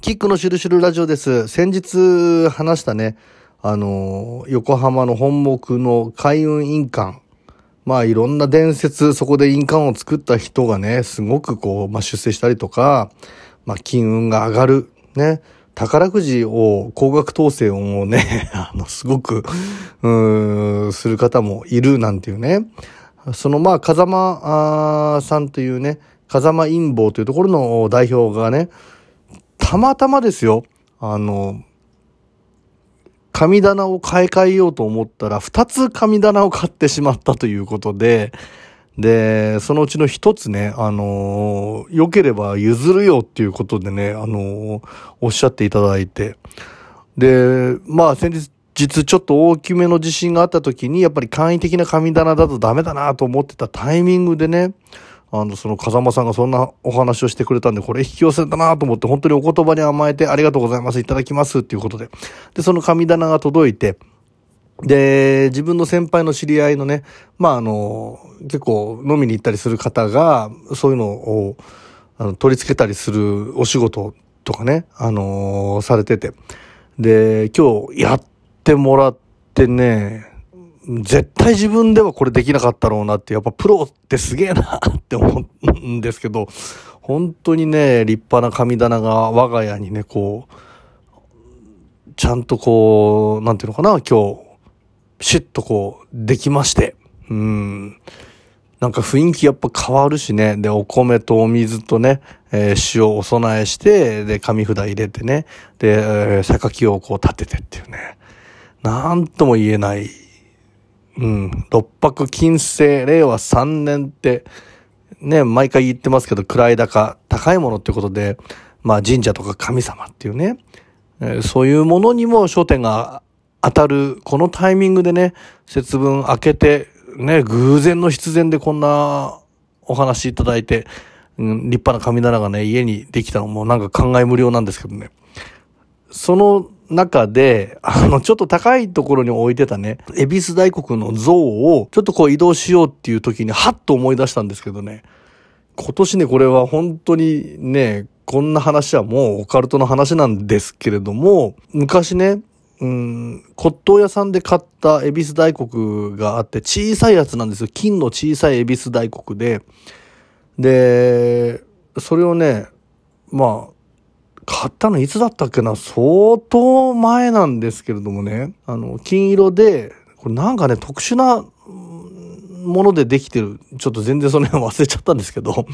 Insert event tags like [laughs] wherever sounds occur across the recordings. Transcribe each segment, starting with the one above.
キックのシュルシュルラジオです。先日話したね、あの、横浜の本木の海運印鑑。まあいろんな伝説、そこで印鑑を作った人がね、すごくこう、まあ出世したりとか、まあ金運が上がる。ね。宝くじを、高額当選をね、[laughs] あの、すごく、うん、する方もいるなんていうね。そのまあ、風間さんというね、風間陰謀というところの代表がね、たまたまですよ、あの、神棚を買い替えようと思ったら、二つ神棚を買ってしまったということで、で、そのうちの一つね、あのー良ければ譲るよっていうことでね、あのーおっしゃっていただいて。で、まあ先日、実ちょっと大きめの地震があった時に、やっぱり簡易的な神棚だとダメだなと思ってたタイミングでね、あの、その風間さんがそんなお話をしてくれたんで、これ引き寄せたなと思って、本当にお言葉に甘えてありがとうございます、いただきますっていうことで。で、その神棚が届いて、で、自分の先輩の知り合いのね、まあ、あの、結構飲みに行ったりする方が、そういうのを、あの、取り付けたりするお仕事とかね、あのされてて。で、今日やってもらってね、絶対自分ではこれできなかったろうなって、やっぱプロってすげえなって思うんですけど、本当にね、立派な神棚が我が家にね、こう、ちゃんとこう、なんていうのかな、今日、シュッとこう、できまして。うん。なんか雰囲気やっぱ変わるしね。で、お米とお水とね、えー塩をお供えして、で、紙札入れてね。で、えー榊をこう立ててっていうね。なんとも言えない。うん。六白金星、令和3年って、ね、毎回言ってますけど、位高、高いものってことで、まあ神社とか神様っていうね、えーそういうものにも焦点が当たる、このタイミングでね、節分明けて、ね、偶然の必然でこんなお話いただいて、うん、立派な神棚がね、家にできたのもなんか考え無料なんですけどね。その中で、あの、ちょっと高いところに置いてたね、恵比寿大国の像を、ちょっとこう移動しようっていう時に、はっと思い出したんですけどね、今年ね、これは本当にね、こんな話はもうオカルトの話なんですけれども、昔ね、うん、骨董屋さんで買った恵比寿大国があって、小さいやつなんですよ。金の小さい恵比寿大国で。で、それをね、まあ、買ったのいつだったっけな？相当前なんですけれどもね。あの、金色で、これなんかね、特殊なものでできてる。ちょっと全然その辺忘れちゃったんですけど、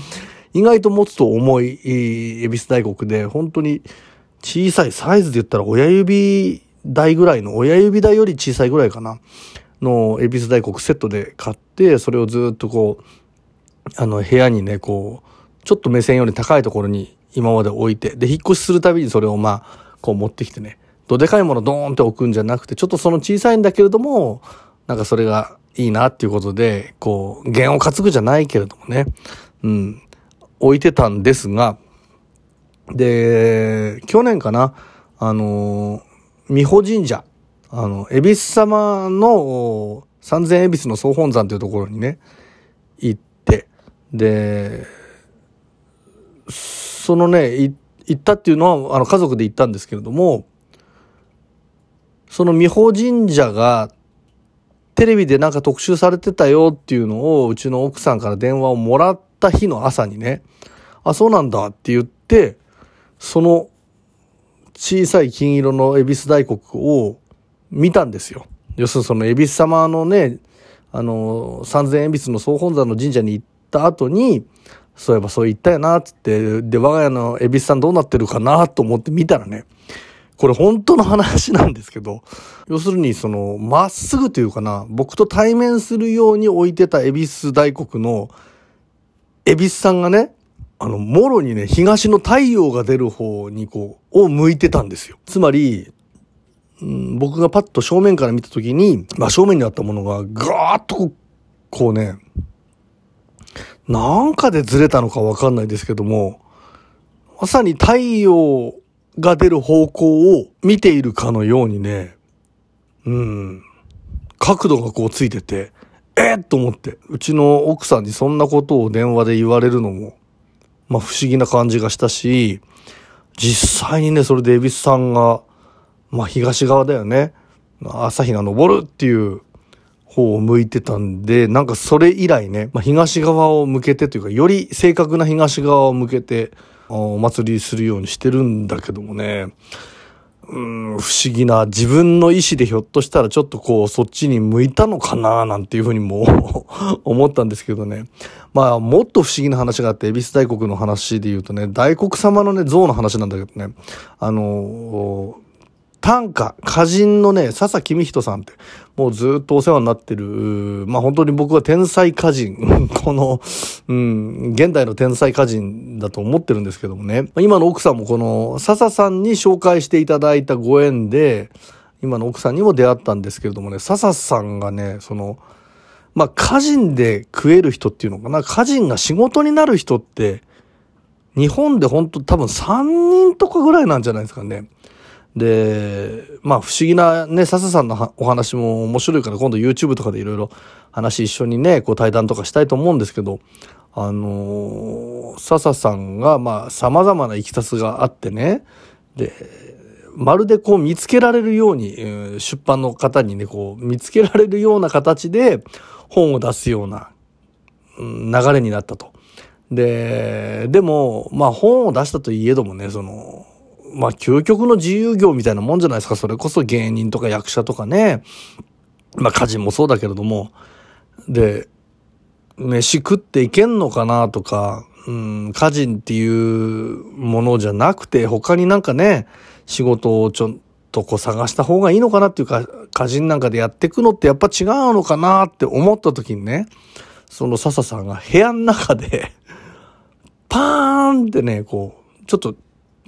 意外と持つと重い、えー恵比寿大国で、本当に小さいサイズで言ったら親指台ぐらいの、親指台より小さいぐらいかな、の恵比寿大国セットで買って、それをずっとこう、あの、部屋にね、こう、ちょっと目線より高いところに今まで置いて、で、引っ越しするたびにそれをまあ、こう持ってきてね、どでかいものドーンって置くんじゃなくて、ちょっとその小さいんだけれども、なんかそれがいいなっていうことで、こう、弦を担ぐじゃないけれどもね、うん、置いてたんですが、で、去年かな、あの、美保神社、あの、恵比寿様の三千恵比寿の総本山というところにね、行って、で、そのね、行ったっていうのは、あの、家族で行ったんですけれども、その美保神社が、テレビでなんか特集されてたよっていうのを、うちの奥さんから電話をもらった日の朝にね、あ、そうなんだって言って、その小さい金色の恵比寿大国を見たんですよ。要するにその恵比寿様のね、あの、三千恵比寿の総本山の神社に行った後に、そういえばそう言ったよな、つって、で、我が家の恵比寿さんどうなってるかなと思って見たらね、これ本当の話なんですけど、要するにその、まっすぐというかな、僕と対面するように置いてた恵比寿大国の、恵比寿さんがね、あの、もろにね、東の太陽が出る方にこう、を向いてたんですよ。つまり、うん僕がパッと正面から見たときに、まあ正面にあったものがガーッとこうね、なんかでずれたのかわかんないですけども、まさに太陽が出る方向を見ているかのようにね、うん、角度がこうついてて、えっと思って、うちの奥さんにそんなことを電話で言われるのも、まあ不思議な感じがしたし、実際にね、それで恵比寿さんが、まあ東側だよね。朝日が昇るっていう方を向いてたんで、なんかそれ以来ね、まあ、東側を向けてというか、より正確な東側を向けて、お祭りするようにしてるんだけどもね、うん、不思議な、自分の意思でひょっとしたらちょっとこう、そっちに向いたのかななんていうふうにも [laughs] 思ったんですけどね。まあ、もっと不思議な話があって、恵比寿大国の話で言うとね、大国様のね、像の話なんだけどね、あの、短歌、歌人のね、笹公人さんって、もうずっとお世話になってる、まあ本当に僕は天才歌人、[laughs] この、うん、現代の天才歌人だと思ってるんですけどもね、今の奥さんもこの、笹さんに紹介していただいたご縁で、今の奥さんにも出会ったんですけれどもね、笹さんがね、その、まあ歌人で食える人っていうのかな、歌人が仕事になる人って、日本で本当多分3人とかぐらいなんじゃないですかね。で、まあ不思議なね、笹さんのお話も面白いから今度 YouTube とかでいろいろ話一緒にね、こう対談とかしたいと思うんですけど、あのー、笹さんがまあ様々な行きさつがあってね、で、まるでこう見つけられるように、出版の方にね、こう見つけられるような形で本を出すような、流れになったと。で、でも、まあ本を出したといえどもね、その、まあ、究極の自由業みたいなもんじゃないですか。それこそ芸人とか役者とかね。まあ、家人もそうだけれども。で、飯食っていけんのかなとか、うん、家人っていうものじゃなくて、他になんかね、仕事をちょっとこう探した方がいいのかなっていうか、家人なんかでやっていくのってやっぱ違うのかなって思った時にね、その笹さんが部屋の中でパーンってね、こう、ちょっと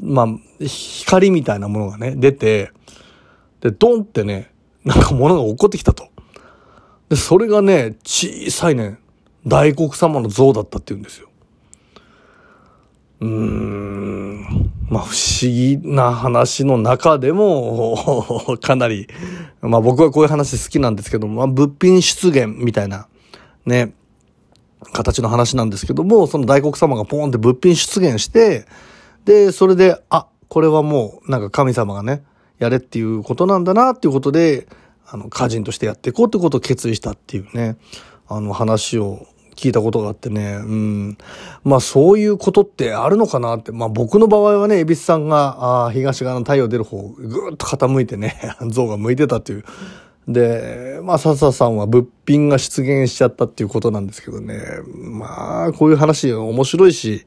まあ、光みたいなものがね、出て、で、ドンってね、なんか物が起こってきたと。で、それがね、小さいね、大黒様の像だったって言うんですよ。うーん、まあ不思議な話の中でも、[laughs] かなり、まあ僕はこういう話好きなんですけども、まあ物品出現みたいな、ね、形の話なんですけども、その大黒様がポーンって物品出現して、で、それで、あ、これはもうなんか神様がね、やれっていうことなんだなっていうことで、あの、歌人としてやっていこうってことを決意したっていうね、あの話を聞いたことがあってね、うん。まあそういうことってあるのかなって。まあ僕の場合はね、恵比寿さんが、あ東側の太陽出る方、ぐーっと傾いてね、[laughs] 像が向いてたっていう。で、まあ笹さんは物品が出現しちゃったっていうことなんですけどね。まあこういう話面白いし、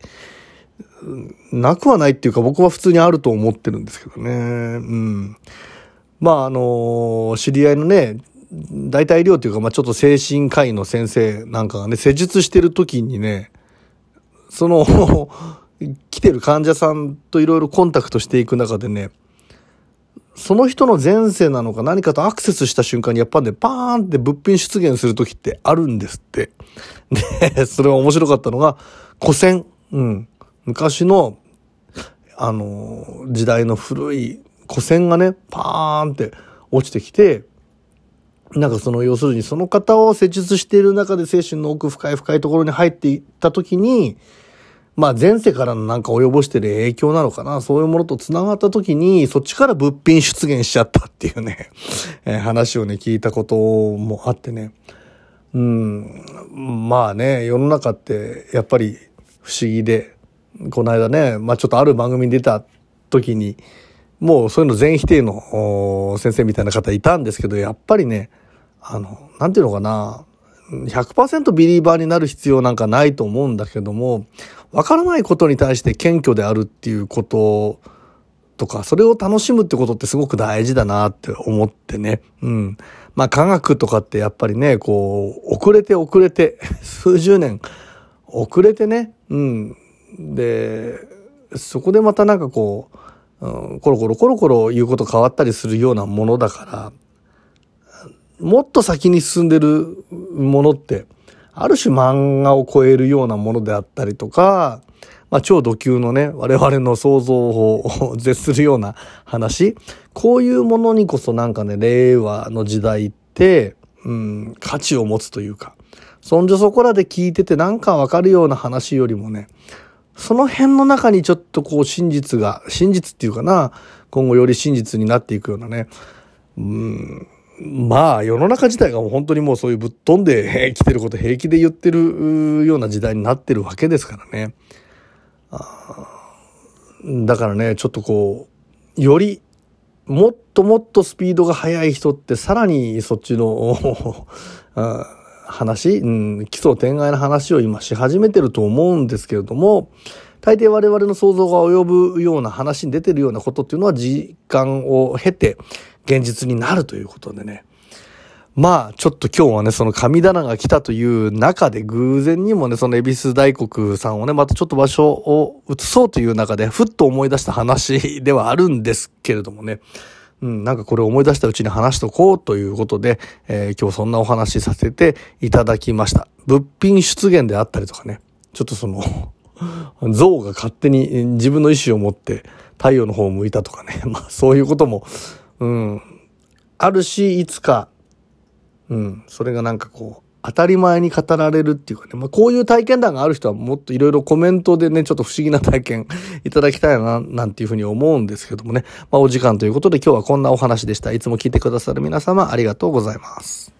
なくはないっていうか僕は普通にあると思ってるんですけどね。うん。まああの、知り合いのね、大体医療っていうか、まあちょっと精神科医の先生なんかがね、施術してる時にね、その [laughs] 来てる患者さんといろいろコンタクトしていく中でね、その人の前世なのか何かとアクセスした瞬間にやっぱね、パーンって物品出現する時ってあるんですって。で、それは面白かったのが、古銭。うん。昔の、あの、時代の古い古銭がね、パーンって落ちてきて、なんかその、要するにその方を施術している中で精神の奥深い深いところに入っていった時に、まあ前世からのなんか及ぼしてる影響なのかな、そういうものと繋がった時に、そっちから物品出現しちゃったっていうね、えー、話をね、聞いたこともあってね。うん、まあね、世の中ってやっぱり不思議で、この間ね、まあちょっとある番組に出た時に、もうそういうの全否定の先生みたいな方いたんですけど、やっぱりね、あの、なんていうのかな、100%ビリーバーになる必要なんかないと思うんだけども、わからないことに対して謙虚であるっていうこととか、それを楽しむってことってすごく大事だなって思ってね。うん。まあ科学とかってやっぱりね、こう、遅れて遅れて、[laughs] 数十年遅れてね、うん、で、そこでまたなんかこう、うん、コロコロコロコロ言うこと変わったりするようなものだから、もっと先に進んでるものって、ある種漫画を超えるようなものであったりとか、まあ、超度級のね、我々の想像を絶するような話。こういうものにこそなんかね、令和の時代って、うん、価値を持つというか、そんじょそこらで聞いててなんかわかるような話よりもね、その辺の中にちょっとこう真実が、真実っていうかな、今後より真実になっていくようなね、うん、まあ世の中自体がもう本当にもうそういうぶっ飛んで [laughs] きてること平気で言ってるような時代になってるわけですからね。だからね、ちょっとこう、よりもっともっとスピードが速い人ってさらにそっちの [laughs] 話、うん、奇想天外な話を今し始めてると思うんですけれども、大抵我々の想像が及ぶような話に出てるようなことっていうのは時間を経て現実になるということでね。まあ、ちょっと今日はね、その神棚が来たという中で偶然にもね、その恵比寿大黒さんをね、またちょっと場所を移そうという中で、ふっと思い出した話ではあるんですけれどもね。うん、なんかこれ思い出したうちに話しとこうということで、えー、今日そんなお話しさせていただきました。物品出現であったりとかね、ちょっとその [laughs] 像が勝手に自分の意思を持って太陽の方を向いたとかね、[laughs] まあそういうことも、うん、あるし、いつか、うん、それがなんかこう、当たり前に語られるっていうかね、まあ、こういう体験談がある人はもっといろいろコメントでね、ちょっと不思議な体験 [laughs] いただきたいな、なんていうふうに思うんですけどもね、まあ、お時間ということで今日はこんなお話でした。いつも聞いてくださる皆様ありがとうございます。